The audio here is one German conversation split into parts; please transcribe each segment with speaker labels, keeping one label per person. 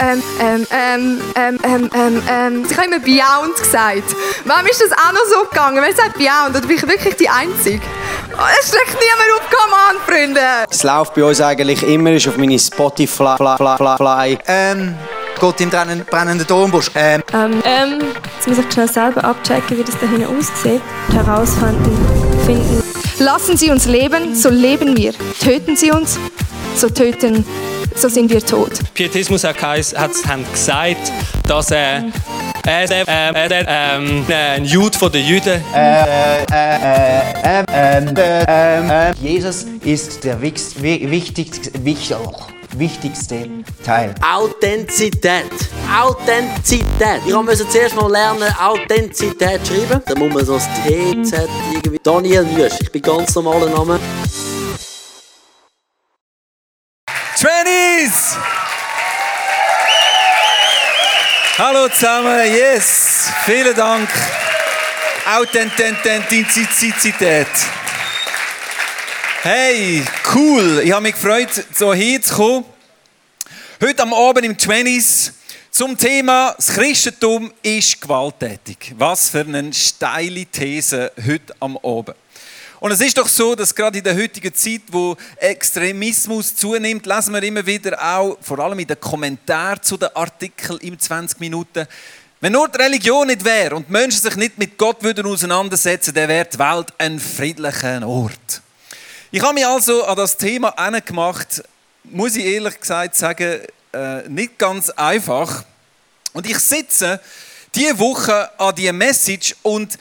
Speaker 1: Ähm, ähm, ähm, ähm, ähm, ähm, ähm. Ich habe immer Beyond gesagt. Warum ist das auch noch so gegangen? Wer sagt Beyond? Oder bin ich wirklich die Einzige? Oh, es schlägt niemand auf, come on, Freunde!
Speaker 2: Es läuft bei uns eigentlich immer ist auf meine Spotify. Fly, fly, fly, fly.
Speaker 3: Ähm, Gott im brennenden, brennenden Dornbusch. Ähm,
Speaker 4: Ähm, ähm, jetzt muss ich schnell selber abchecken, wie das da hinten aussieht. Herausfinden, finden.
Speaker 1: Lassen Sie uns leben, so leben wir. Töten Sie uns, so töten, so sind wir tot.
Speaker 5: Pietismus hat, gesagt, dass er äh, äh, äh, ähm, äh, ein Jude von den Juden
Speaker 2: Jesus ist der wichtigste, wich- wichtigste Teil.
Speaker 6: Authentizität. Authentizität. Ich musste zuerst mal lernen, Authentizität schreiben. Da muss man so das TZ irgendwie. Daniel Wüsch. Ich bin ganz normaler Name.
Speaker 3: Hallo zusammen, yes! Vielen Dank. Authentizität. Hey, cool. Ich habe mich gefreut, so hinzukommen. Heute am Abend im Twenties zum Thema Das Christentum ist gewalttätig. Was für eine steile These heute am Abend. Und es ist doch so, dass gerade in der heutigen Zeit, wo Extremismus zunimmt, lesen wir immer wieder auch, vor allem in den Kommentaren zu den Artikeln im 20 Minuten, wenn nur die Religion nicht wäre und die Menschen sich nicht mit Gott würden auseinandersetzen, dann wäre die Welt ein friedlicher Ort. Ich habe mich also an das Thema gemacht, muss ich ehrlich gesagt sagen, äh, nicht ganz einfach. Und ich sitze diese Woche an diese Message und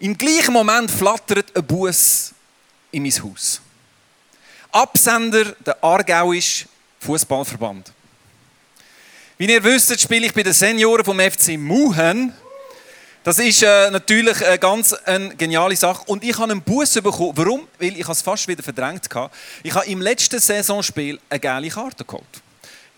Speaker 3: im gleichen Moment flattert ein Bus in mein Haus. Absender der Aargauisch Fußballverband. Wie ihr wisst, spiele ich bei den Senioren vom FC Muhen. Das ist äh, natürlich eine ganz eine geniale Sache. Und ich habe einen Bus bekommen. Warum? Weil ich es fast wieder verdrängt hatte. Ich habe im letzten Saisonspiel eine geile Karte geholt.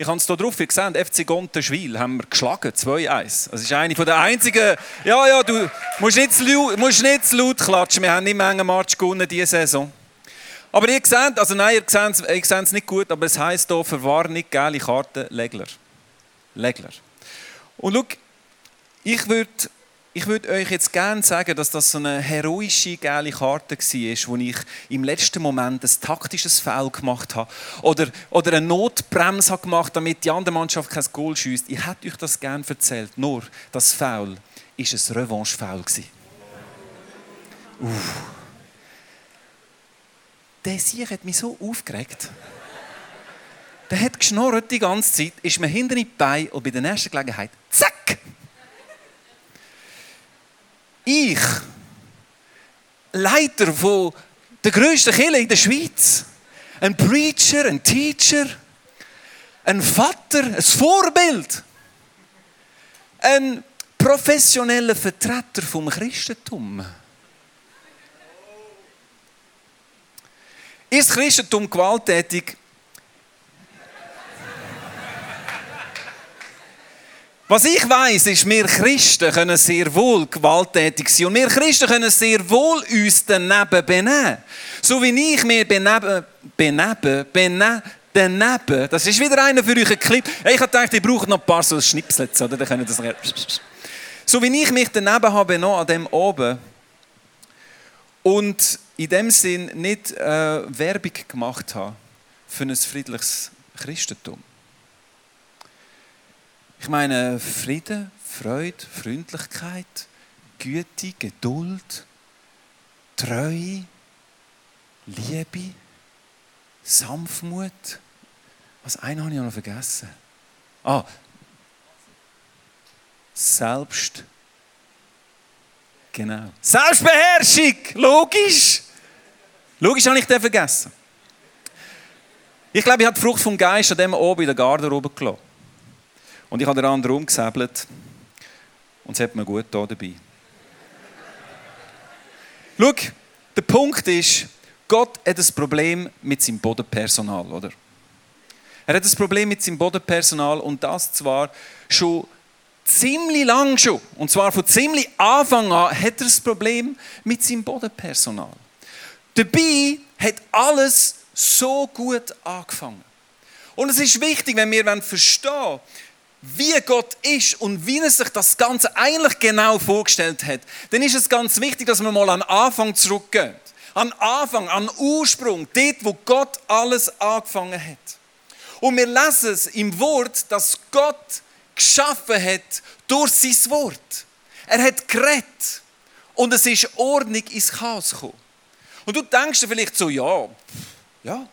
Speaker 3: Ich habe es hier drauf gesehen, FC Gontenschwil haben wir geschlagen, 2-1. Das ist eine der einzigen... Ja, ja, du musst nicht, zu laut, musst nicht zu laut klatschen. Wir haben nicht Menge Match gewonnen diese Saison. Aber ihr seht, also nein, ihr seht, ihr seht es nicht gut, aber es heisst hier, Verwarnung, geile Karte, Legler. Legler. Und schau, ich würde ich würd euch jetzt gerne sagen, dass das so eine heroische, geile Karte war, wo ich im letzten Moment ein taktisches Foul gemacht habe oder, oder eine Notbremse habe gemacht damit die andere Mannschaft kein Goal schießt. Ich hätte euch das gerne erzählt, nur das Foul war ein Revanche-Foul. Uff. Der Sieg hat mich so aufgeregt. Der hat geschnurrt die ganze Zeit, ist mir hinter die Beine und bei der nächsten Gelegenheit, zack! Ich, Leiter von der grössten Kirche in der Schweiz, ein Preacher, ein Teacher, ein Vater, ein Vorbild, ein professioneller Vertreter vom Christentum. Ist Christentum gewalttätig? Was ich weiß, ist, wir Christen können sehr wohl gewalttätig sein und wir Christen können sehr wohl uns daneben benehmen. So wie ich mir beneben, beneben, bene, daneben. Das ist wieder einer für euch ein Clip. Ich habe gedacht, ihr braucht noch ein paar so Schnipsel, oder? Dann könnt ihr das so wie ich mich daneben habe noch an dem oben und in dem Sinn nicht äh, Werbung gemacht habe für ein friedliches Christentum. Ich meine Frieden, Freude, Freundlichkeit, Güte, Geduld, Treue, Liebe, Sanftmut. Was einen habe ich noch vergessen. Ah, Selbst. Genau. Selbstbeherrschung, logisch. Logisch habe ich den vergessen. Ich glaube, ich habe die Frucht vom Geist an dem oben in der Garderobe gelassen. Und ich habe den anderen umgesäbelt. Und es hat mir gut da dabei. Schau, der Punkt ist, Gott hat ein Problem mit seinem Bodenpersonal, oder? Er hat ein Problem mit seinem Bodenpersonal und das zwar schon ziemlich lang schon. Und zwar von ziemlich Anfang an hat er ein Problem mit seinem Bodenpersonal. Dabei hat alles so gut angefangen. Und es ist wichtig, wenn wir verstehen wollen, wie Gott ist und wie er sich das Ganze eigentlich genau vorgestellt hat, dann ist es ganz wichtig, dass wir mal an Anfang zurückgehen. An Anfang, an Ursprung, dort, wo Gott alles angefangen hat. Und wir lesen es im Wort, dass Gott geschaffen hat durch sein Wort. Er hat geredet und es ist Ordnung ins Chaos gekommen. Und du denkst dir vielleicht so, ja, ja,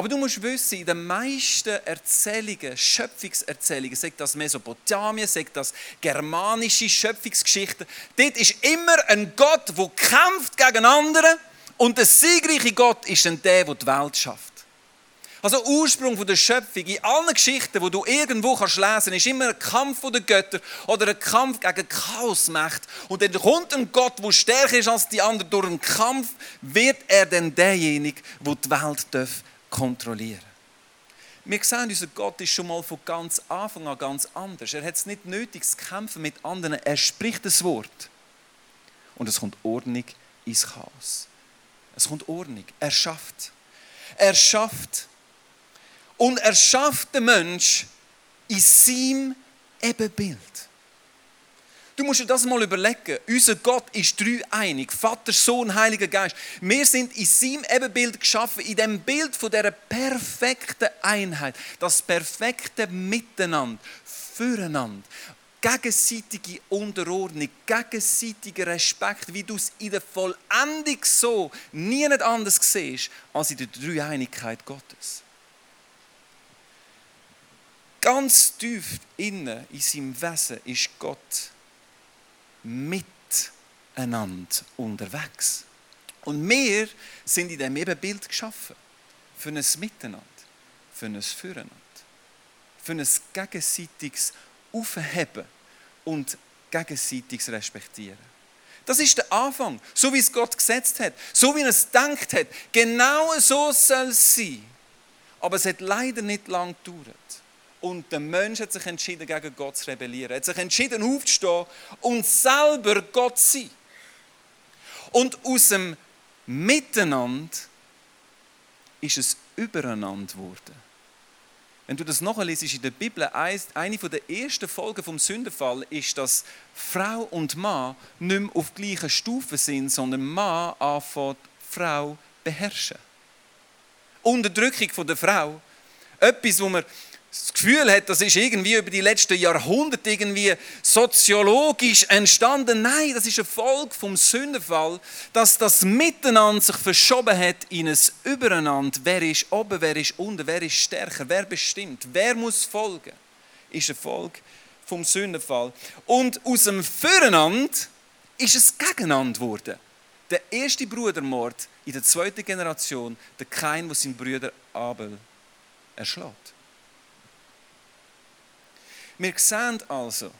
Speaker 3: aber du musst wissen, in den meisten Erzählungen, Schöpfungserzählungen, sagt das Mesopotamien, sagt das germanische Schöpfungsgeschichten, dort ist immer ein Gott, der kämpft gegen andere und der siegreiche Gott ist dann der, der die Welt schafft. Also Ursprung von der Schöpfung, in allen Geschichten, wo du irgendwo kannst lesen, ist immer ein Kampf der Götter oder ein Kampf gegen Chaosmächte. Und dann kommt ein Gott, der stärker ist als die anderen. Durch einen Kampf wird er dann derjenige, der die Welt darf kontrollieren Wir sehen, unser Gott ist schon mal von ganz Anfang an ganz anders. Er hat es nicht nötig zu kämpfen mit anderen. Er spricht das Wort. Und es kommt Ordnung ins Chaos. Es kommt Ordnung. Er schafft. Er schafft. Und er schafft den Mensch in seinem Ebenbild. Du musst dir das mal überlegen. Unser Gott ist dreieinig. Vater, Sohn, Heiliger Geist. Wir sind in seinem Ebenbild geschaffen, in dem Bild von dieser perfekten Einheit. Das perfekte Miteinander, füreinander. Gegenseitige Unterordnung, gegenseitiger Respekt, wie du es in der Vollendung so nie anders siehst, als in der Dreieinigkeit Gottes. Ganz tief innen in seinem Wesen ist Gott miteinander unterwegs. Und wir sind in diesem Ebenbild geschaffen. Für ein Miteinander, für ein Füreinander, für ein gegenseitiges Aufheben und gegenseitiges Respektieren. Das ist der Anfang, so wie es Gott gesetzt hat, so wie er es gedacht hat. Genau so soll es sein. Aber es hat leider nicht lang gedauert. Und der Mensch hat sich entschieden, gegen Gott zu rebellieren. Er hat sich entschieden, aufzustehen und selber Gott zu sein. Und aus dem Miteinander ist es übereinander geworden. Wenn du das nachliest in der Bibel, eine der ersten Folgen vom Sündenfall ist, dass Frau und Mann nicht mehr auf gleicher Stufe sind, sondern Mann anfängt, Frau beherrschen. Unterdrückung von der Frau. Etwas, wo man das Gefühl hat, das ist irgendwie über die letzten Jahrhunderte irgendwie soziologisch entstanden. Nein, das ist eine Folge vom Sündenfall, dass das Miteinander sich verschoben hat in ein Übereinander. Wer ist oben, wer ist unten, wer ist stärker, wer bestimmt, wer muss folgen, ist eine Folge vom Sündenfall. Und aus dem Füreinander ist es Gegeneinander geworden. Der erste Brudermord in der zweiten Generation, der Kain, der seinen Bruder Abel erschlägt. Wir sehen also,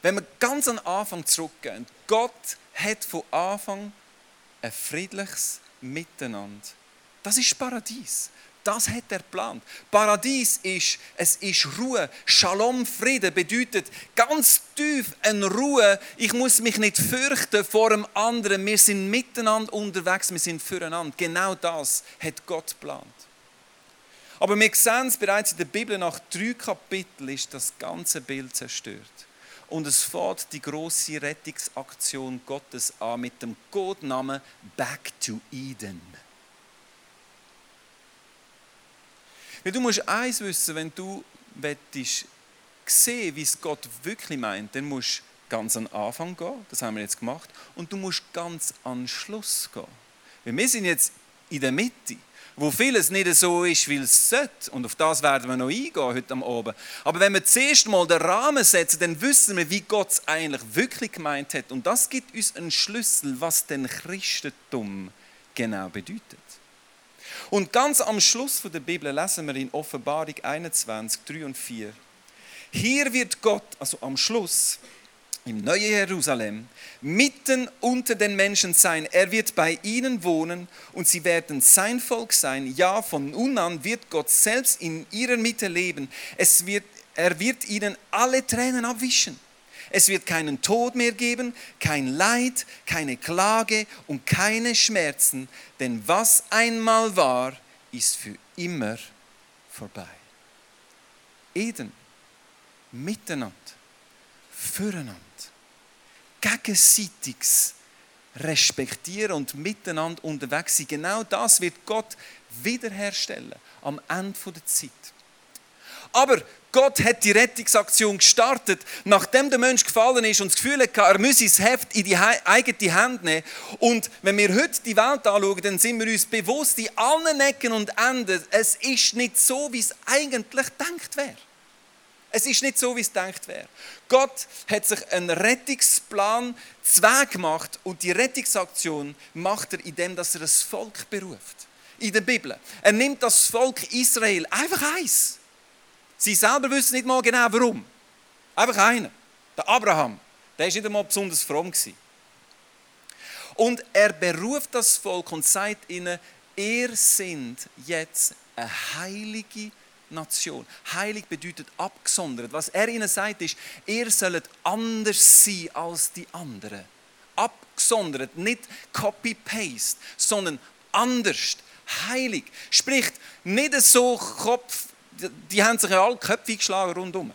Speaker 3: wenn wir ganz an den Anfang zurückgehen, Gott hat von Anfang ein friedliches Miteinander. Das ist Paradies. Das hat er geplant. Paradies ist, es ist Ruhe. Shalom, Frieden bedeutet ganz tief eine Ruhe. Ich muss mich nicht fürchten vor dem anderen. Wir sind miteinander unterwegs, wir sind füreinander. Genau das hat Gott geplant. Aber wir sehen es bereits in der Bibel, nach drei Kapiteln ist das ganze Bild zerstört. Und es fährt die große Rettungsaktion Gottes an mit dem Codenamen Back to Eden. Weil du musst eins wissen, wenn du willst, sehen, wie es Gott wirklich meint, dann musst du ganz an Anfang gehen, das haben wir jetzt gemacht, und du musst ganz an Schluss gehen. Weil wir sind jetzt in der Mitte wo vieles nicht so ist, wie es sollte. Und auf das werden wir noch eingehen heute am Abend. Aber wenn wir zuerst mal den Rahmen setzen, dann wissen wir, wie Gott es eigentlich wirklich gemeint hat. Und das gibt uns einen Schlüssel, was denn Christentum genau bedeutet. Und ganz am Schluss der Bibel lesen wir in Offenbarung 21, 3 und 4. Hier wird Gott, also am Schluss, im neuen Jerusalem, mitten unter den Menschen sein. Er wird bei ihnen wohnen und sie werden sein Volk sein. Ja, von nun an wird Gott selbst in ihrer Mitte leben. Es wird, er wird ihnen alle Tränen abwischen. Es wird keinen Tod mehr geben, kein Leid, keine Klage und keine Schmerzen, denn was einmal war, ist für immer vorbei. Eden miteinander, füreinander, gegenseitiges respektieren und miteinander unterwegs sein. Genau das wird Gott wiederherstellen am Ende der Zeit. Aber Gott hat die Rettungsaktion gestartet, nachdem der Mensch gefallen ist und das Gefühl hatte, er müsse das Heft in die eigene Hand nehmen. Und wenn wir heute die Welt anschauen, dann sind wir uns bewusst, in allen Ecken und Enden, es ist nicht so, wie es eigentlich gedacht wäre. Es ist nicht so, wie es gedacht wäre. Gott hat sich einen Rettungsplan zwei gemacht und die Rettungsaktion macht er, indem er ein Volk beruft. In der Bibel. Er nimmt das Volk Israel einfach eins Sie selber wissen nicht mal genau warum. Einfach einer. Der Abraham. Der war nicht einmal besonders fromm. Und er beruft das Volk und sagt ihnen, ihr sind jetzt eine heilige Nation. Heilig bedeutet abgesondert. Was er ihnen sagt, ist, ihr sollt anders sein als die anderen. Abgesondert, nicht Copy-Paste, sondern anders. Heilig. Spricht nicht so Kopf die haben sich ja alle Köpfe geschlagen rundum.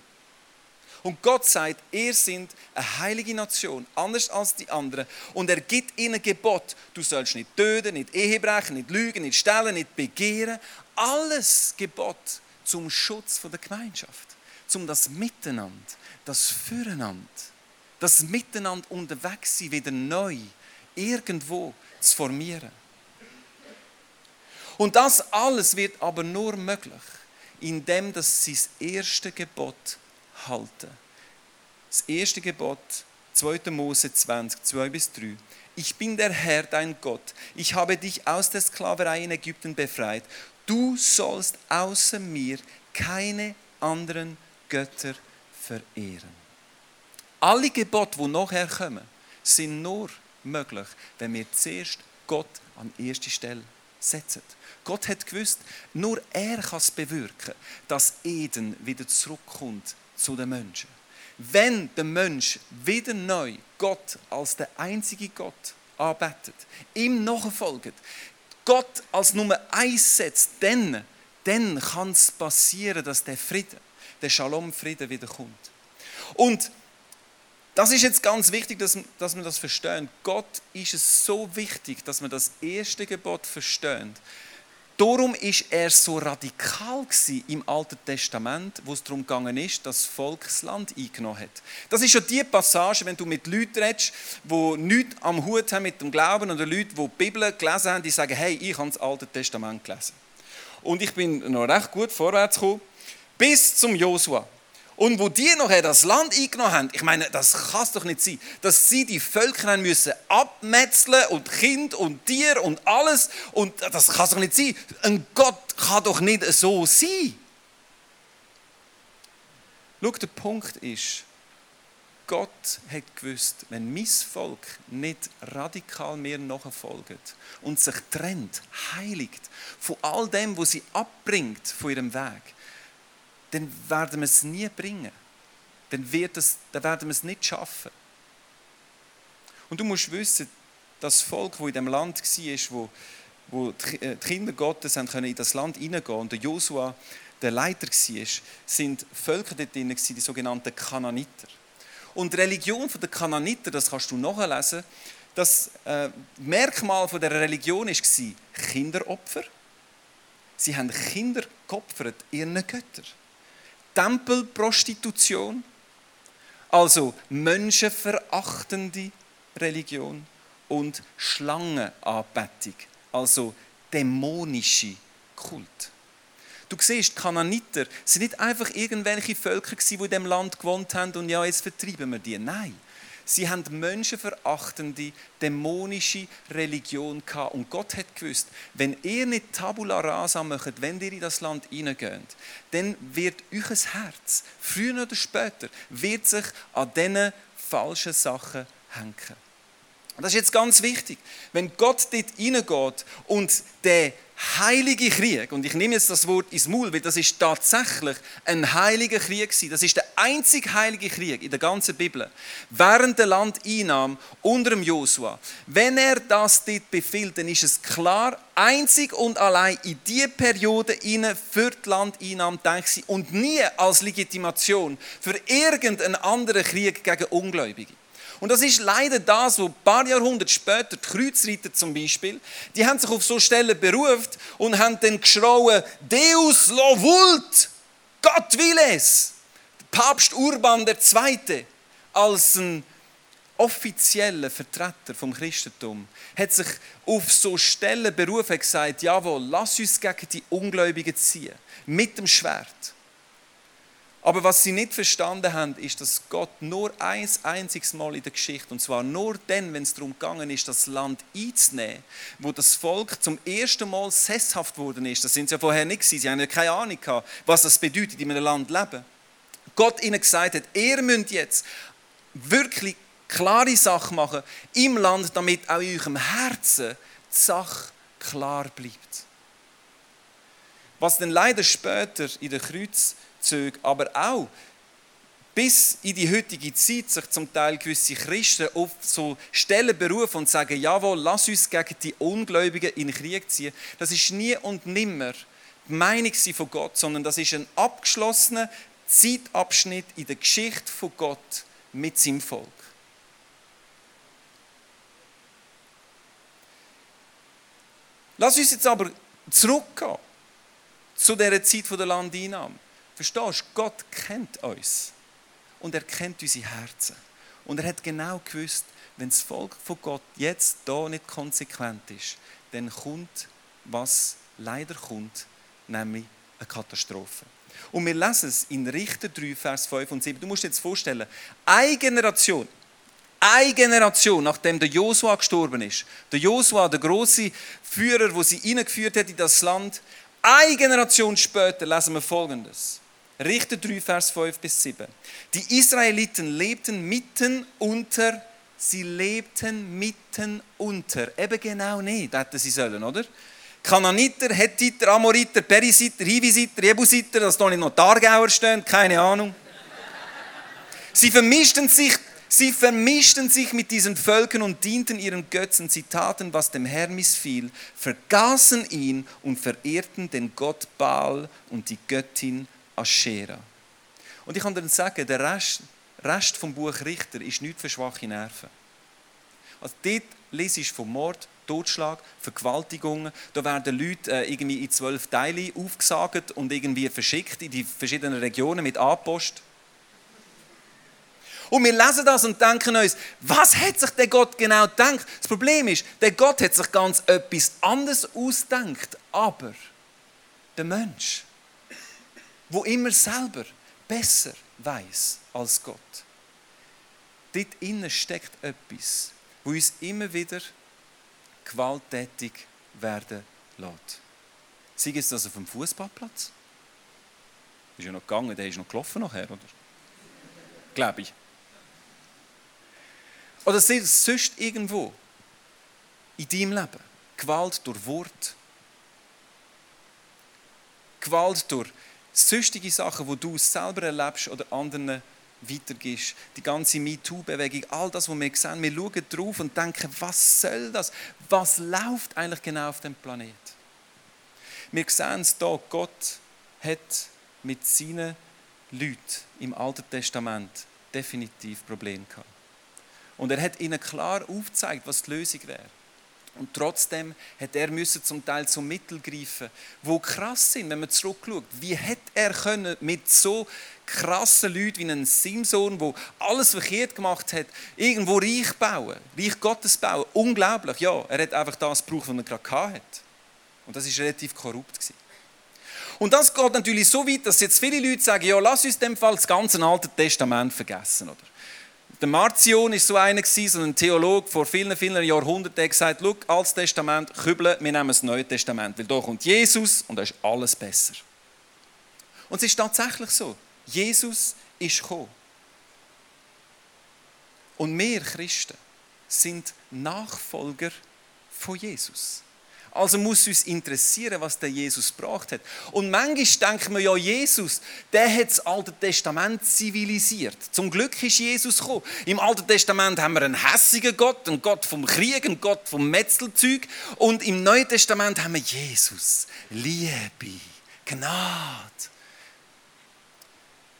Speaker 3: Und Gott sagt, ihr seid eine heilige Nation, anders als die anderen. Und er gibt ihnen Gebot. Du sollst nicht töten, nicht Ehe brechen, nicht lügen, nicht stellen, nicht begehren. Alles Gebot zum Schutz der Gemeinschaft. Zum das Miteinander, das Füreinander, das Miteinander unterwegs sein, wieder neu, irgendwo zu formieren. Und das alles wird aber nur möglich, indem das erste Gebot halten. Das erste Gebot, 2. Mose 20, 2 bis 3. Ich bin der Herr, dein Gott. Ich habe dich aus der Sklaverei in Ägypten befreit. Du sollst außer mir keine anderen Götter verehren. Alle Gebote, die nachher kommen, sind nur möglich, wenn wir zuerst Gott an erste Stelle setzen. Gott hat gewusst, nur er kann es bewirken, dass Eden wieder zurückkommt zu den Menschen. Wenn der Mensch wieder neu Gott als der einzige Gott arbeitet, ihm nachfolgt, Gott als Nummer eins setzt, dann, dann kann es passieren, dass der Frieden, der Shalom-Frieden wieder kommt. Und das ist jetzt ganz wichtig, dass, dass wir das verstehen. Gott ist es so wichtig, dass wir das erste Gebot verstehen. Darum ist er so radikal im Alten Testament, wo es darum gegangen ist, dass das Volk das Land eingenommen hat. Das ist ja die Passage, wenn du mit Leuten redest, die nichts am Hut haben mit dem Glauben oder Leute, die die Bibel gelesen haben, die sagen, hey, ich habe das Alte Testament gelesen. Und ich bin noch recht gut vorwärts gekommen, bis zum Josua. Und wo die noch das Land eingenommen haben, ich meine, das kann doch nicht sein, dass sie die Völker haben müssen abmetzeln und Kind und Tier und alles. Und das kann doch nicht sein. Ein Gott kann doch nicht so sein. Schau, der Punkt ist, Gott hat gewusst, wenn mein Volk nicht radikal mehr nachfolgt und sich trennt, heiligt von all dem, was sie abbringt von ihrem Weg, dann werden wir es nie bringen. Dann, wird es, dann werden wir es nicht schaffen. Und du musst wissen, das Volk, das in dem Land war, wo, wo die Kinder Gottes in das Land hineingehen und der Josua der Leiter war, sind Völker dort drin, die sogenannten Kananiter. Und die Religion der Kananiter, das kannst du nachlesen, das äh, Merkmal der Religion war Kinderopfer. Sie haben Kinder geopfert, ihren Göttern. Tempelprostitution, also menschenverachtende Religion und Schlangenanbetung, also dämonische Kult. Du siehst, die Kananiter sind nicht einfach irgendwelche Völker, die in diesem Land gewohnt haben und ja, jetzt vertreiben wir die. Nein, Sie haben menschenverachtende, dämonische Religion gehabt. Und Gott hat gewusst, wenn ihr nicht Tabula rasa macht, wenn ihr in das Land hineingeht, dann wird euer Herz, früher oder später, wird sich an diesen falschen Sachen hängen. Das ist jetzt ganz wichtig. Wenn Gott dort reingeht und der heilige Krieg, und ich nehme jetzt das Wort ins Maul, weil das ist tatsächlich ein heiliger Krieg. Das ist der einzige heilige Krieg in der ganzen Bibel. Während der Landeinnahme unter dem Josua. Wenn er das dort befiehlt, dann ist es klar, einzig und allein in die Periode inne für die Landeinnahme denkt und nie als Legitimation für irgendeinen anderen Krieg gegen Ungläubige. Und das ist leider das, wo ein paar Jahrhunderte später, die Kreuzreiter zum Beispiel, die haben sich auf so Stellen berufen und haben dann geschrauen, Deus lo vult, Gott will es. Papst Urban II. als ein offizieller Vertreter vom Christentum hat sich auf so Stellen berufen und gesagt, jawohl, lass uns gegen die Ungläubigen ziehen, mit dem Schwert. Aber was sie nicht verstanden haben, ist, dass Gott nur ein einziges Mal in der Geschichte, und zwar nur dann, wenn es darum gegangen ist, das Land einzunehmen, wo das Volk zum ersten Mal sesshaft worden ist. Das sind sie ja vorher nicht gewesen. Sie haben ja keine Ahnung gehabt, was das bedeutet, in einem Land leben. Gott ihnen gesagt hat, ihr müsst jetzt wirklich klare Sachen machen im Land, damit auch in eurem Herzen die Sache klar bleibt. Was dann leider später in der Kreuz Züge, aber auch bis in die heutige Zeit sich zum Teil gewisse Christen auf so Stellen berufen und sagen, jawohl, lass uns gegen die Ungläubigen in den Krieg ziehen. Das ist nie und nimmer die Meinung von Gott, sondern das ist ein abgeschlossener Zeitabschnitt in der Geschichte von Gott mit seinem Volk. Lass uns jetzt aber zurückgehen zu dieser Zeit der Landeinnahme. Verstehst du? Gott kennt uns. Und er kennt unsere Herzen. Und er hat genau gewusst, wenn das Volk von Gott jetzt da nicht konsequent ist, dann kommt, was leider kommt, nämlich eine Katastrophe. Und wir lesen es in Richter 3, Vers 5 und 7. Du musst dir jetzt vorstellen, eine Generation, eine Generation, nachdem der Josua gestorben ist, der Josua, der große Führer, wo sie hineingeführt hat in das Land, eine Generation später lesen wir Folgendes. Richter 3, Vers 5 bis 7. Die Israeliten lebten mitten unter, sie lebten mitten unter. Eben genau nicht, hätten sie sollen, oder? Kananiter, Hethiter, Amoriter, Perisiter, Hivisiter, Jebusiter, dass da nicht noch Targauer stehen, keine Ahnung. Sie vermischten sich Sie vermischten sich mit diesen Völkern und dienten ihren Götzen. Sie taten, was dem Herrn missfiel, vergaßen ihn und verehrten den Gott Baal und die Göttin Aschera. Und ich kann dir sagen, der Rest, Rest vom Buch Richter ist nicht für schwache Nerven. Also dort lese ich vom Mord, Totschlag, Vergewaltigungen. Da werden Leute äh, irgendwie in zwölf Teile aufgesagt und irgendwie verschickt in die verschiedenen Regionen mit A-Post. Und wir lesen das und denken uns, was hat sich der Gott genau gedacht? Das Problem ist, der Gott hat sich ganz etwas anderes ausgedacht. Aber der Mensch wo immer selber besser weiß als Gott. Dort innen steckt etwas, wo uns immer wieder gewalttätig werden lässt. Sei es das auf dem Fußballplatz? Ist ja noch gegangen, der ist noch gelaufen nachher, oder? Glaube ich. Oder sei es sonst irgendwo in deinem Leben. Gewalt durch Wort. Gewalt durch sonstige Sachen, wo du selber erlebst oder anderen weitergibst, die ganze MeToo-Bewegung, all das, was wir sehen, wir schauen drauf und denken, was soll das? Was läuft eigentlich genau auf dem Planet? Wir sehen es hier, Gott hat mit seinen Leuten im Alten Testament definitiv Probleme gehabt. Und er hat ihnen klar aufgezeigt, was die Lösung wäre. Und trotzdem hat er müssen zum Teil zum Mittel greifen, wo krass sind, wenn man zurückschaut. Wie hätte er können mit so krassen Leuten wie einem Simson, wo alles verkehrt gemacht hat, irgendwo Reich bauen, Reich Gottes bauen? Unglaublich, ja. Er hat einfach das gebraucht, was er gerade hatte. Und das ist relativ korrupt gewesen. Und das geht natürlich so weit, dass jetzt viele Leute sagen, ja, lass uns in dem Fall das ganze Alte Testament vergessen, oder? Der Marzion ist so einer so ein Theologe vor vielen, vielen Jahrhunderten, der gesagt hat, Altes Testament, kübeln, wir nehmen das Neue Testament, weil da kommt Jesus und da ist alles besser. Und es ist tatsächlich so. Jesus ist gekommen. Und wir Christen sind Nachfolger von Jesus. Also muss uns interessieren, was der Jesus gebracht hat. Und manchmal denken wir ja, Jesus, der hat das Alte Testament zivilisiert. Zum Glück ist Jesus gekommen. Im Alten Testament haben wir einen hässigen Gott, einen Gott vom Krieg, einen Gott vom Metzelzeug. Und im Neuen Testament haben wir Jesus, Liebe, Gnade.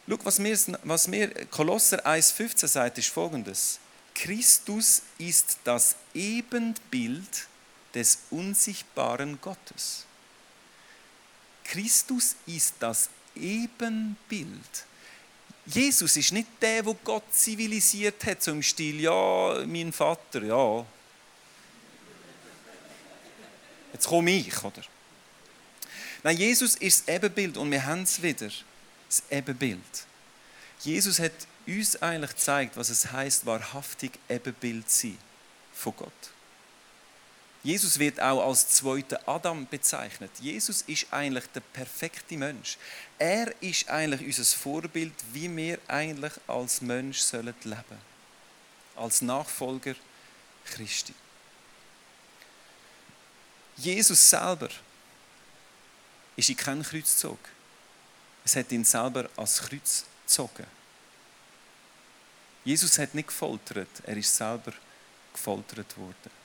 Speaker 3: Schau, was mir, was mir Kolosser 1,15 sagt, ist folgendes. Christus ist das Ebenbild des unsichtbaren Gottes. Christus ist das Ebenbild. Jesus ist nicht der, wo Gott zivilisiert hat, so im Stil, ja, mein Vater, ja. Jetzt komme ich, oder? Nein, Jesus ist das Ebenbild und wir haben es wieder, das Ebenbild. Jesus hat uns eigentlich gezeigt, was es heißt, wahrhaftig Ebenbild sein von Gott. Jesus wird auch als zweiter Adam bezeichnet. Jesus ist eigentlich der perfekte Mensch. Er ist eigentlich unser Vorbild, wie wir eigentlich als Mensch sollen leben. Als Nachfolger Christi. Jesus selber ist in kein Kreuz gezogen. Es hat ihn selber als Kreuz gezogen. Jesus hat nicht gefoltert, er ist selber gefoltert worden.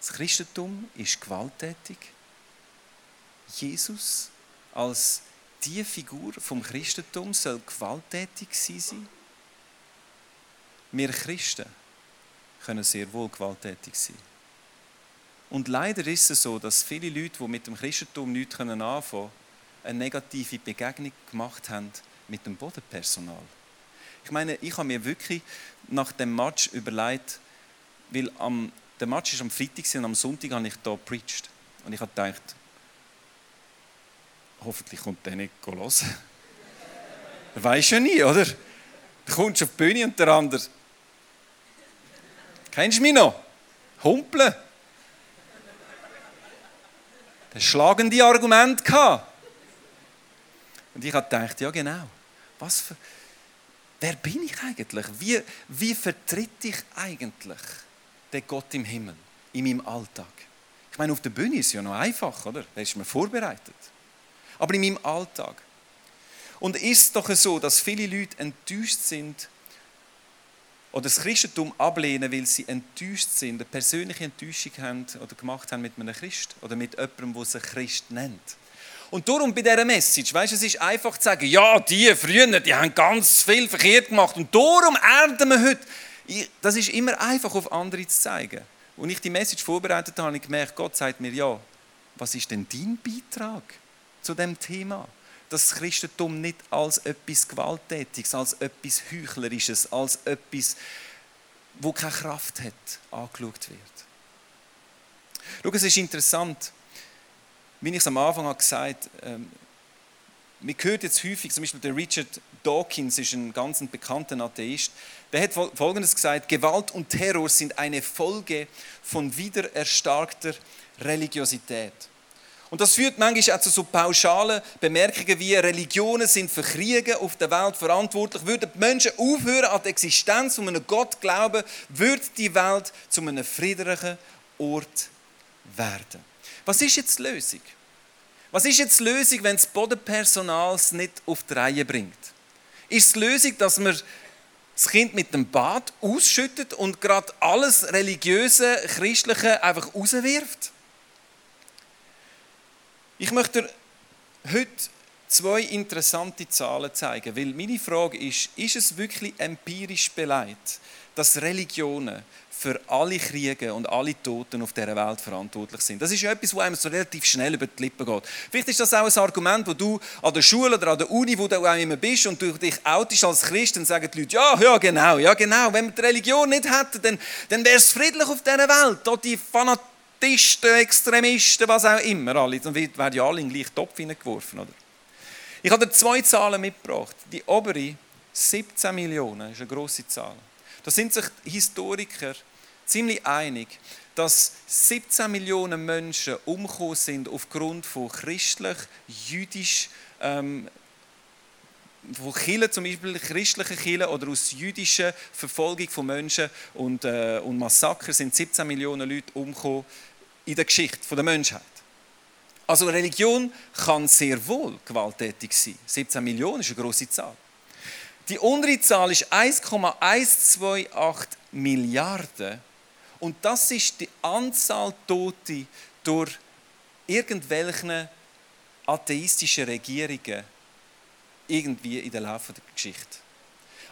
Speaker 3: Das Christentum ist gewalttätig. Jesus als die Figur vom Christentum soll gewalttätig sein. Wir Christen können sehr wohl gewalttätig sein. Und leider ist es so, dass viele Leute, die mit dem Christentum nichts anfangen können, eine negative Begegnung gemacht haben mit dem Bodenpersonal. Ich meine, ich habe mir wirklich nach dem Match überlegt, weil am der Match war am Freitag und am Sonntag habe ich hier gepreacht. Und ich habe gedacht, hoffentlich kommt der nicht hören. Weiß ja nie, oder? Du kommst auf die Bühne und der andere. Kennst du mich noch? Humpeln. Das schlagende Argument gehabt. Und ich habe gedacht, ja genau. Was für, wer bin ich eigentlich? Wie, wie vertritt ich eigentlich? Der Gott im Himmel, in meinem Alltag. Ich meine, auf der Bühne ist es ja noch einfach, oder? Da ist man vorbereitet. Aber in meinem Alltag. Und ist es doch so, dass viele Leute enttäuscht sind oder das Christentum ablehnen, weil sie enttäuscht sind, eine persönliche Enttäuschung haben oder gemacht haben mit einem Christ oder mit jemandem, der sich Christ nennt. Und darum bei dieser Message, weißt du, es ist einfach zu sagen, ja, die früher, die haben ganz viel verkehrt gemacht und darum ernten wir heute das ist immer einfach auf andere zu zeigen. Und ich die Message vorbereitet habe, habe ich gemerkt, Gott sagt mir, ja, was ist denn dein Beitrag zu dem Thema? Dass das Christentum nicht als etwas Gewalttätiges, als etwas Heuchlerisches, als etwas, wo keine Kraft hat, angeschaut wird. Schau, es ist interessant, wie ich es am Anfang gesagt habe, ähm, man hört jetzt häufig, zum Beispiel der Richard Dawkins ist ein ganz bekannter Atheist, der hat Folgendes gesagt, Gewalt und Terror sind eine Folge von wiedererstarkter Religiosität. Und das führt manchmal auch zu so pauschalen Bemerkungen wie Religionen sind für Kriege auf der Welt verantwortlich. Würden die Menschen aufhören an die Existenz von einem Gott glauben, würde die Welt zu einem friedlichen Ort werden. Was ist jetzt die Lösung? Was ist jetzt die Lösung, wenn das Bodenpersonal es nicht auf die Reihe bringt? Ist die Lösung, dass man das Kind mit dem Bad ausschüttet und gerade alles religiöse, christliche einfach rauswirft? Ich möchte heute zwei interessante Zahlen zeigen, weil meine Frage ist, ist es wirklich empirisch beleidigt, dass Religionen für alle Kriege und alle Toten auf dieser Welt verantwortlich sind. Das ist etwas, was einem so relativ schnell über die Lippen geht. Vielleicht ist das auch ein Argument, wo du an der Schule oder an der Uni, wo du auch immer bist und du dich outest als Christ, dann sagen die Leute, ja, ja, genau, ja, genau. Wenn wir die Religion nicht hätten, dann, dann wäre es friedlich auf dieser Welt. Da die Fanatisten, Extremisten, was auch immer, alle, dann werden ja alle in den gleichen Topf hineingeworfen, oder? Ich habe dir zwei Zahlen mitgebracht. Die obere, 17 Millionen, ist eine grosse Zahl. Da sind sich Historiker ziemlich einig, dass 17 Millionen Menschen umgekommen sind aufgrund von christlich, jüdisch ähm, von Kirchen, zum Beispiel christlichen Kirchen oder aus jüdischer Verfolgung von Menschen und, äh, und Massaker sind 17 Millionen Leute umgekommen in der Geschichte der Menschheit. Also Religion kann sehr wohl gewalttätig sein. 17 Millionen ist eine große Zahl. Die untere Zahl ist 1,128 Milliarden. Und das ist die Anzahl Tote durch irgendwelche atheistischen Regierungen irgendwie in der Laufe der Geschichte.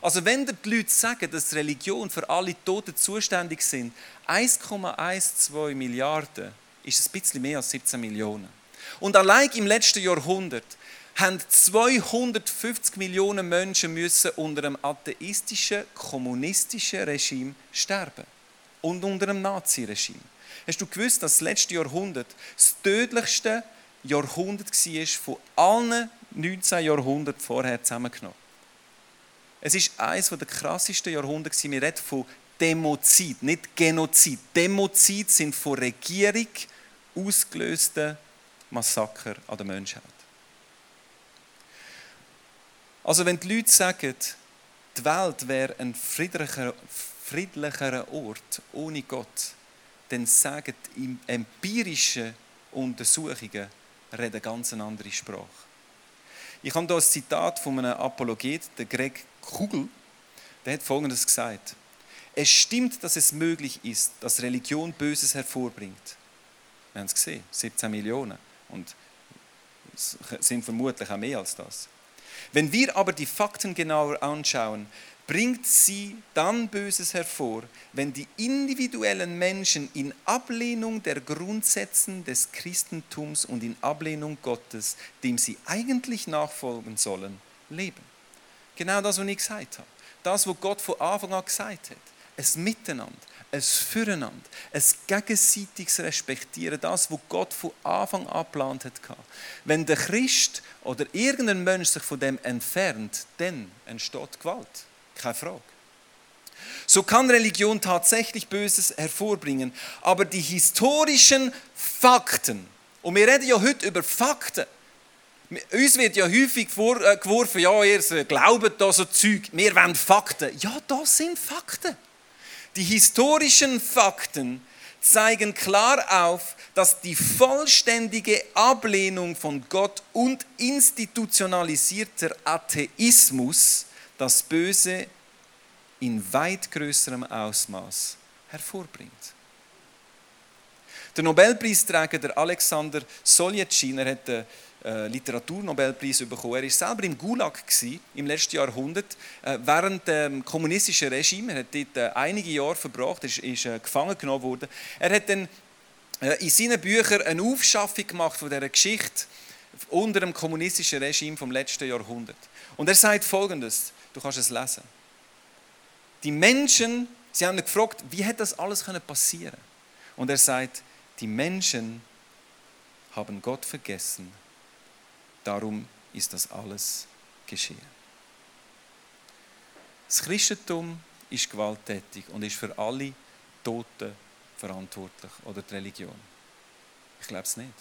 Speaker 3: Also wenn die Leute sagen, dass Religion für alle Toten zuständig sind, 1,12 Milliarden, ist ein bisschen mehr als 17 Millionen. Und allein im letzten Jahrhundert haben 250 Millionen Menschen müssen unter einem atheistischen, kommunistischen Regime sterben. Und unter einem Nazi-Regime. Hast du gewusst, dass das letzte Jahrhundert das tödlichste Jahrhundert war von allen 19 Jahrhunderten vorher zusammengenommen? Es ist eines der krassesten Jahrhunderte. Wir reden von Demozid, nicht Genozid. Demozid sind von Regierung ausgelöste Massaker an der Menschheit. Also wenn die Leute sagen, die Welt wäre ein friedlicher, friedlicherer Ort ohne Gott, dann sagen die empirischen Untersuchungen reden ganz eine andere Sprache. Ich habe hier ein Zitat von einem Apologet, der Greg Kugel, der hat Folgendes gesagt. Es stimmt, dass es möglich ist, dass Religion Böses hervorbringt. Wir haben es gesehen, 17 Millionen. Und es sind vermutlich auch mehr als das. Wenn wir aber die Fakten genauer anschauen, bringt sie dann Böses hervor, wenn die individuellen Menschen in Ablehnung der Grundsätze des Christentums und in Ablehnung Gottes, dem sie eigentlich nachfolgen sollen, leben. Genau das, was ich gesagt habe. Das, was Gott von Anfang an gesagt hat. Ein Miteinander, ein Füreinander, ein gegenseitiges Respektieren, das, was Gott von Anfang an geplant hat. Wenn der Christ oder irgendein Mensch sich von dem entfernt, dann entsteht Gewalt. Keine Frage. So kann Religion tatsächlich Böses hervorbringen. Aber die historischen Fakten, und wir reden ja heute über Fakten, uns wird ja häufig äh, geworfen, ja, ihr glaubt da so Zeug, wir wollen Fakten. Ja, das sind Fakten. Die historischen Fakten zeigen klar auf, dass die vollständige Ablehnung von Gott und institutionalisierter Atheismus das Böse in weit größerem Ausmaß hervorbringt. Der Nobelpreisträger der Alexander er hat den äh, Literaturnobelpreis bekommen. Er war selber im Gulag im letzten Jahrhundert äh, während dem kommunistischen Regime. Er hat dort äh, einige Jahre verbracht, ist, ist gefangen genommen worden. Er hat dann in seinen Büchern eine Aufschaffung gemacht von dieser Geschichte unter dem kommunistischen Regime vom letzten Jahrhundert. Und er sagt Folgendes: Du kannst es lesen. Die Menschen, sie haben ihn gefragt, wie hätte das alles passieren können? Und er sagt, die Menschen haben Gott vergessen Darum ist das alles geschehen. Das Christentum ist gewalttätig und ist für alle Toten verantwortlich oder die Religion. Ich glaube es nicht.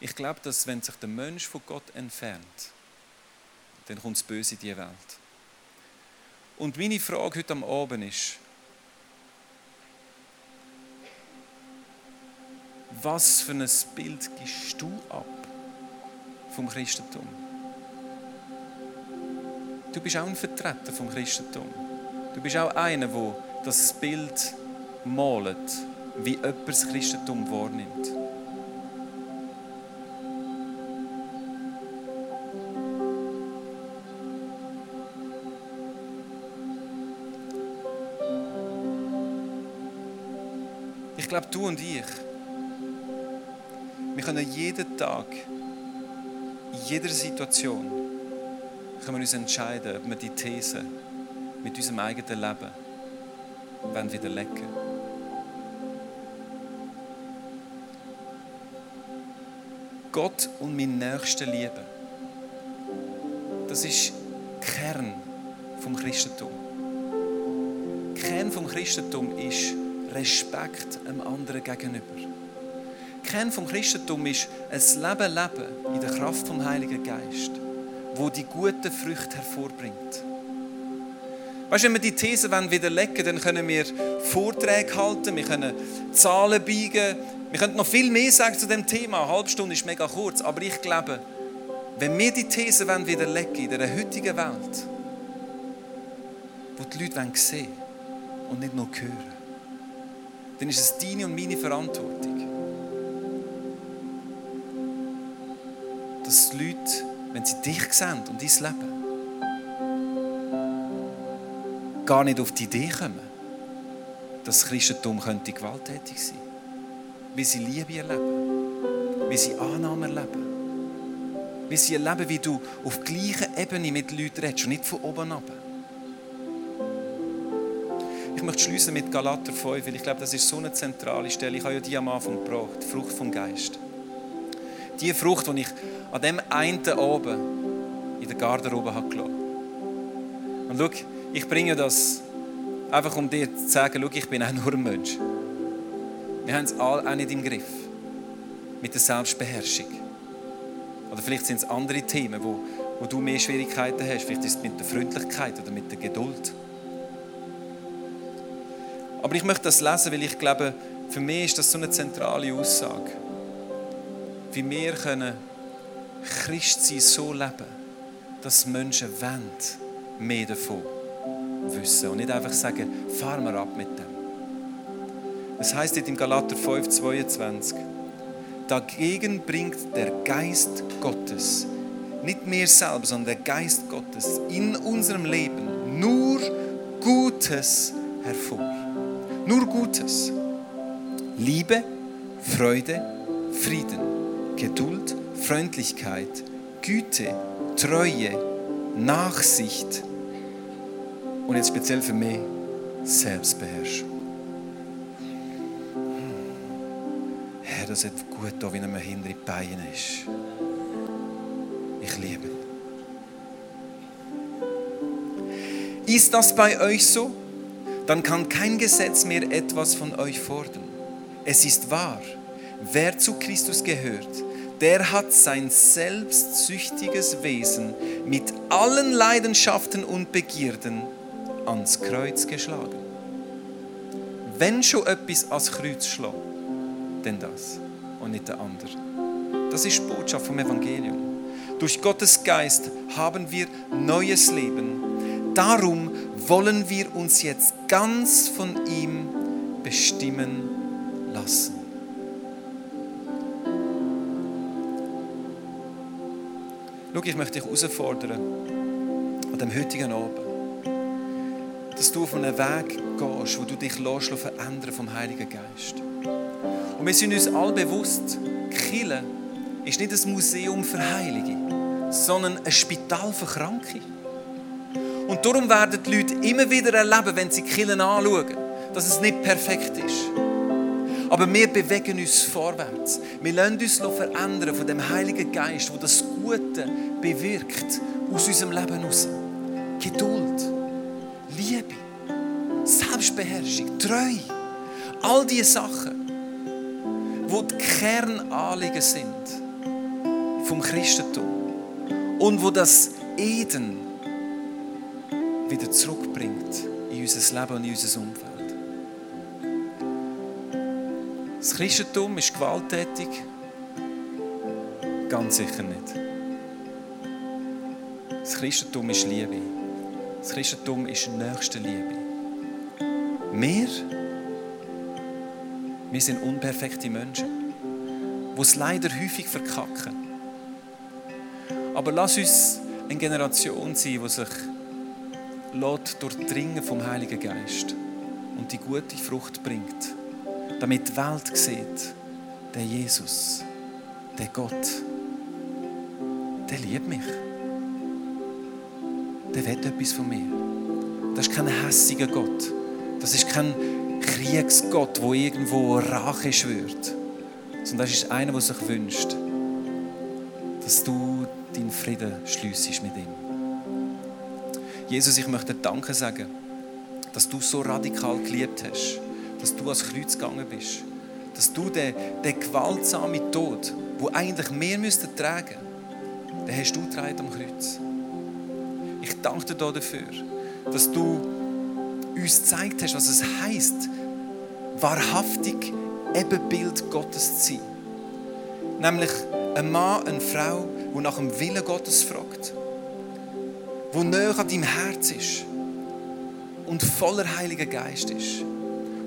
Speaker 3: Ich glaube, dass wenn sich der Mensch von Gott entfernt, dann kommt das Böse in die Welt. Und meine Frage heute am Abend ist, was für ein Bild gibst du ab vom Christentum. Du bist auch ein Vertreter vom Christentum. Du bist auch einer, der das Bild malt, wie jemand das Christentum wahrnimmt. Glaube, du und ich, wir können jeden Tag in jeder Situation können wir uns entscheiden, ob wir die These mit unserem eigenen Leben wollen widerlegen Gott und mein Nächsten lieben. Das ist Kern vom Christentum. Kern vom Christentum ist Respekt einem anderen gegenüber. Kern vom Christentum ist ein Leben leben in der Kraft vom Heiligen Geist. wo die guten Früchte hervorbringt. Weißt wenn wir die These widerlegen dann können wir Vorträge halten, wir können Zahlen biegen, wir können noch viel mehr sagen zu dem Thema. Eine halbe Stunde ist mega kurz, aber ich glaube, wenn wir die These widerlegen in der heutigen Welt, wo die Leute sehen wollen und nicht nur hören, dann ist es deine und meine Verantwortung, dass die Leute, wenn sie dich sehen und dein Leben, gar nicht auf die Idee kommen, dass das Christentum könnte gewalttätig sein könnte. Wie sie Liebe erleben, wie sie Annahme erleben, wie sie erleben, wie du auf gleicher Ebene mit Leuten redest und nicht von oben ab. Ich möchte schließen mit Galater 5, weil ich glaube, das ist so eine zentrale Stelle. Ich habe ja die am Anfang gebraucht, die Frucht vom Geist. Die Frucht, die ich an dem einen oben in der Garderobe habe. Und schau, ich bringe das einfach, um dir zu sagen, schau, ich bin auch nur ein Mensch. Wir haben es alle auch nicht im Griff. Mit der Selbstbeherrschung. Oder vielleicht sind es andere Themen, wo, wo du mehr Schwierigkeiten hast. Vielleicht ist es mit der Freundlichkeit oder mit der Geduld. Aber ich möchte das lesen, weil ich glaube, für mich ist das so eine zentrale Aussage. Wie wir können Christsein so leben, dass Menschen wollen mehr davon wissen und nicht einfach sagen, fahren wir ab mit dem. Es heißt in Galater 5, 22, dagegen bringt der Geist Gottes, nicht mehr selbst, sondern der Geist Gottes in unserem Leben nur Gutes hervor. Nur Gutes. Liebe, Freude, Frieden, Geduld, Freundlichkeit, Güte, Treue, Nachsicht, und jetzt speziell für mich Selbstbeherrschung. Herr, das hat gut da, wenn mir hinter die Beine ist. Ich liebe. Ist das bei euch so? Dann kann kein Gesetz mehr etwas von euch fordern. Es ist wahr, wer zu Christus gehört, der hat sein selbstsüchtiges Wesen mit allen Leidenschaften und Begierden ans Kreuz geschlagen. Wenn schon etwas ans Kreuz schlägt, dann das und nicht der andere. Das ist Botschaft vom Evangelium. Durch Gottes Geist haben wir neues Leben. Darum wollen wir uns jetzt ganz von ihm bestimmen lassen. Schau, ich möchte dich herausfordern an dem heutigen Abend dass du auf einen Weg gehst, wo du dich lässt, verändern vom Heiligen Geist. Und wir sind uns alle bewusst, Kille ist nicht ein Museum für Heilige, sondern ein Spital für Kranke. Und darum werden die Leute immer wieder erleben, wenn sie Killen anschauen, dass es nicht perfekt ist. Aber wir bewegen uns vorwärts. Wir lassen uns verändern von dem Heiligen Geist, wo das Gute bewirkt aus unserem Leben heraus. Geduld. Liebe, Selbstbeherrschung, Treu. All diese Sachen, wo die Kernanliegen sind vom Christentum und wo das Eden wieder zurückbringt in unser Leben und in unser Umfeld. Das Christentum ist gewalttätig? Ganz sicher nicht. Das Christentum ist Liebe. Das Christentum ist nächste Liebe. Wir, wir sind unperfekte Menschen, die es leider häufig verkacken. Aber lass uns eine Generation sein, die sich durchdringen vom Heiligen Geist und die gute Frucht bringt, damit die Welt sieht, der Jesus, der Gott, der liebt mich der will etwas von mir. Das ist kein hässiger Gott. Das ist kein Kriegsgott, wo irgendwo Rache schwört. Sondern das ist einer, der sich wünscht, dass du deinen Frieden schliessest mit ihm. Jesus, ich möchte dir Danke sagen, dass du so radikal geliebt hast, dass du ans Kreuz gegangen bist, dass du den, den gewaltsamen Tod, wo eigentlich mehr müssten tragen, den hast du getragen am Kreuz. Ich danke dir dafür, dass du uns gezeigt hast, was es heisst, wahrhaftig Ebenbild Gottes zu sein. Nämlich ein Mann, eine Frau, die nach dem Willen Gottes fragt, wo näher an deinem Herz ist und voller Heiliger Geist ist.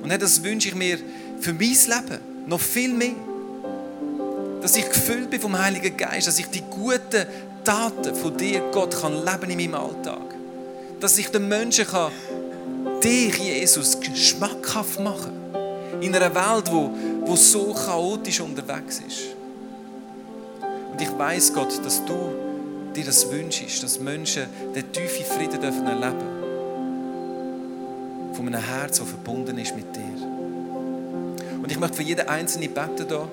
Speaker 3: Und das wünsche ich mir für mein Leben noch viel mehr. Dass ich gefüllt bin vom Heiligen Geist, dass ich die guten Taten von dir, Gott, kann leben in meinem Alltag. Dass ich den Menschen kann, dich, Jesus, schmackhaft machen in einer Welt, wo, wo so chaotisch unterwegs ist. Und ich weiß Gott, dass du dir das wünschst, dass Menschen den tiefen Frieden dürfen erleben von einem Herz, das verbunden ist mit dir. Und ich möchte für jeden Einzelnen beten hier.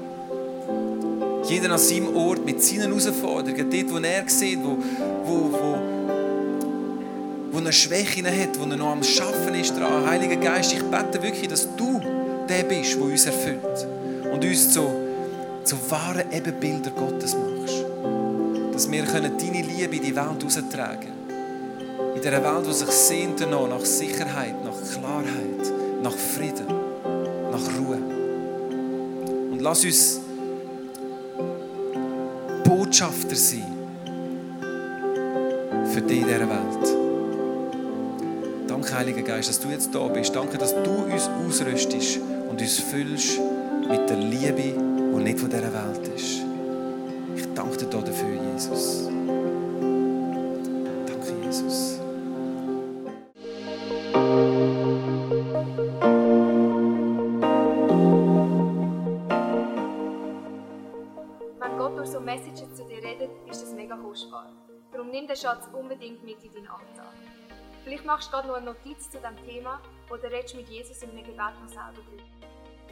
Speaker 3: Jeder an seinem Ort mit seinen Herausforderungen, dort, wo er sieht, wo, wo, wo, wo er Schwächen hat, wo er noch am Schaffen ist dran. Heiliger Geist, ich bete wirklich, dass du der bist, der uns erfüllt und uns zu, zu wahren Ebenbilder Gottes machst. Dass wir deine Liebe in die Welt heraustragen können. In dieser Welt, die sich sehnt nach Sicherheit, nach Klarheit, nach Frieden, nach Ruhe. Und lass uns Botschafter sein für dich in dieser Welt. Danke, Heiliger Geist, dass du jetzt da bist. Danke, dass du uns ausrüstest und uns füllst mit der Liebe, die nicht von dieser Welt ist.
Speaker 4: Den Schatz unbedingt mit in deinen Alltag. Vielleicht machst du gerade noch eine Notiz zu diesem Thema oder redest mit Jesus in einem Gebet noch selber drüber.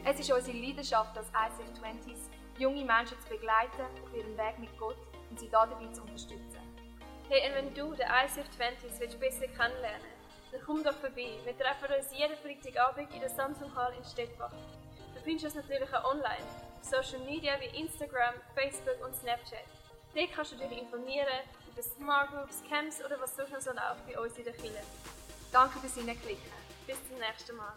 Speaker 4: Es ist unsere Leidenschaft als ICF 20s, junge Menschen zu begleiten auf ihrem Weg mit Gott und sie dabei zu unterstützen.
Speaker 7: Hey, und wenn du den ICF 20s willst besser kennenlernen dann komm doch vorbei. Wir treffen uns jeden Freitagabend in der Samsung Hall in Stettbach. Du findest uns natürlich auch online, auf Social Media wie Instagram, Facebook und Snapchat. Dort kannst du dich informieren über Smart Groups, Camps oder was sonst noch so läuft bei uns in der Kirche.
Speaker 4: Danke fürs Hineinklicken.
Speaker 7: Bis zum nächsten Mal.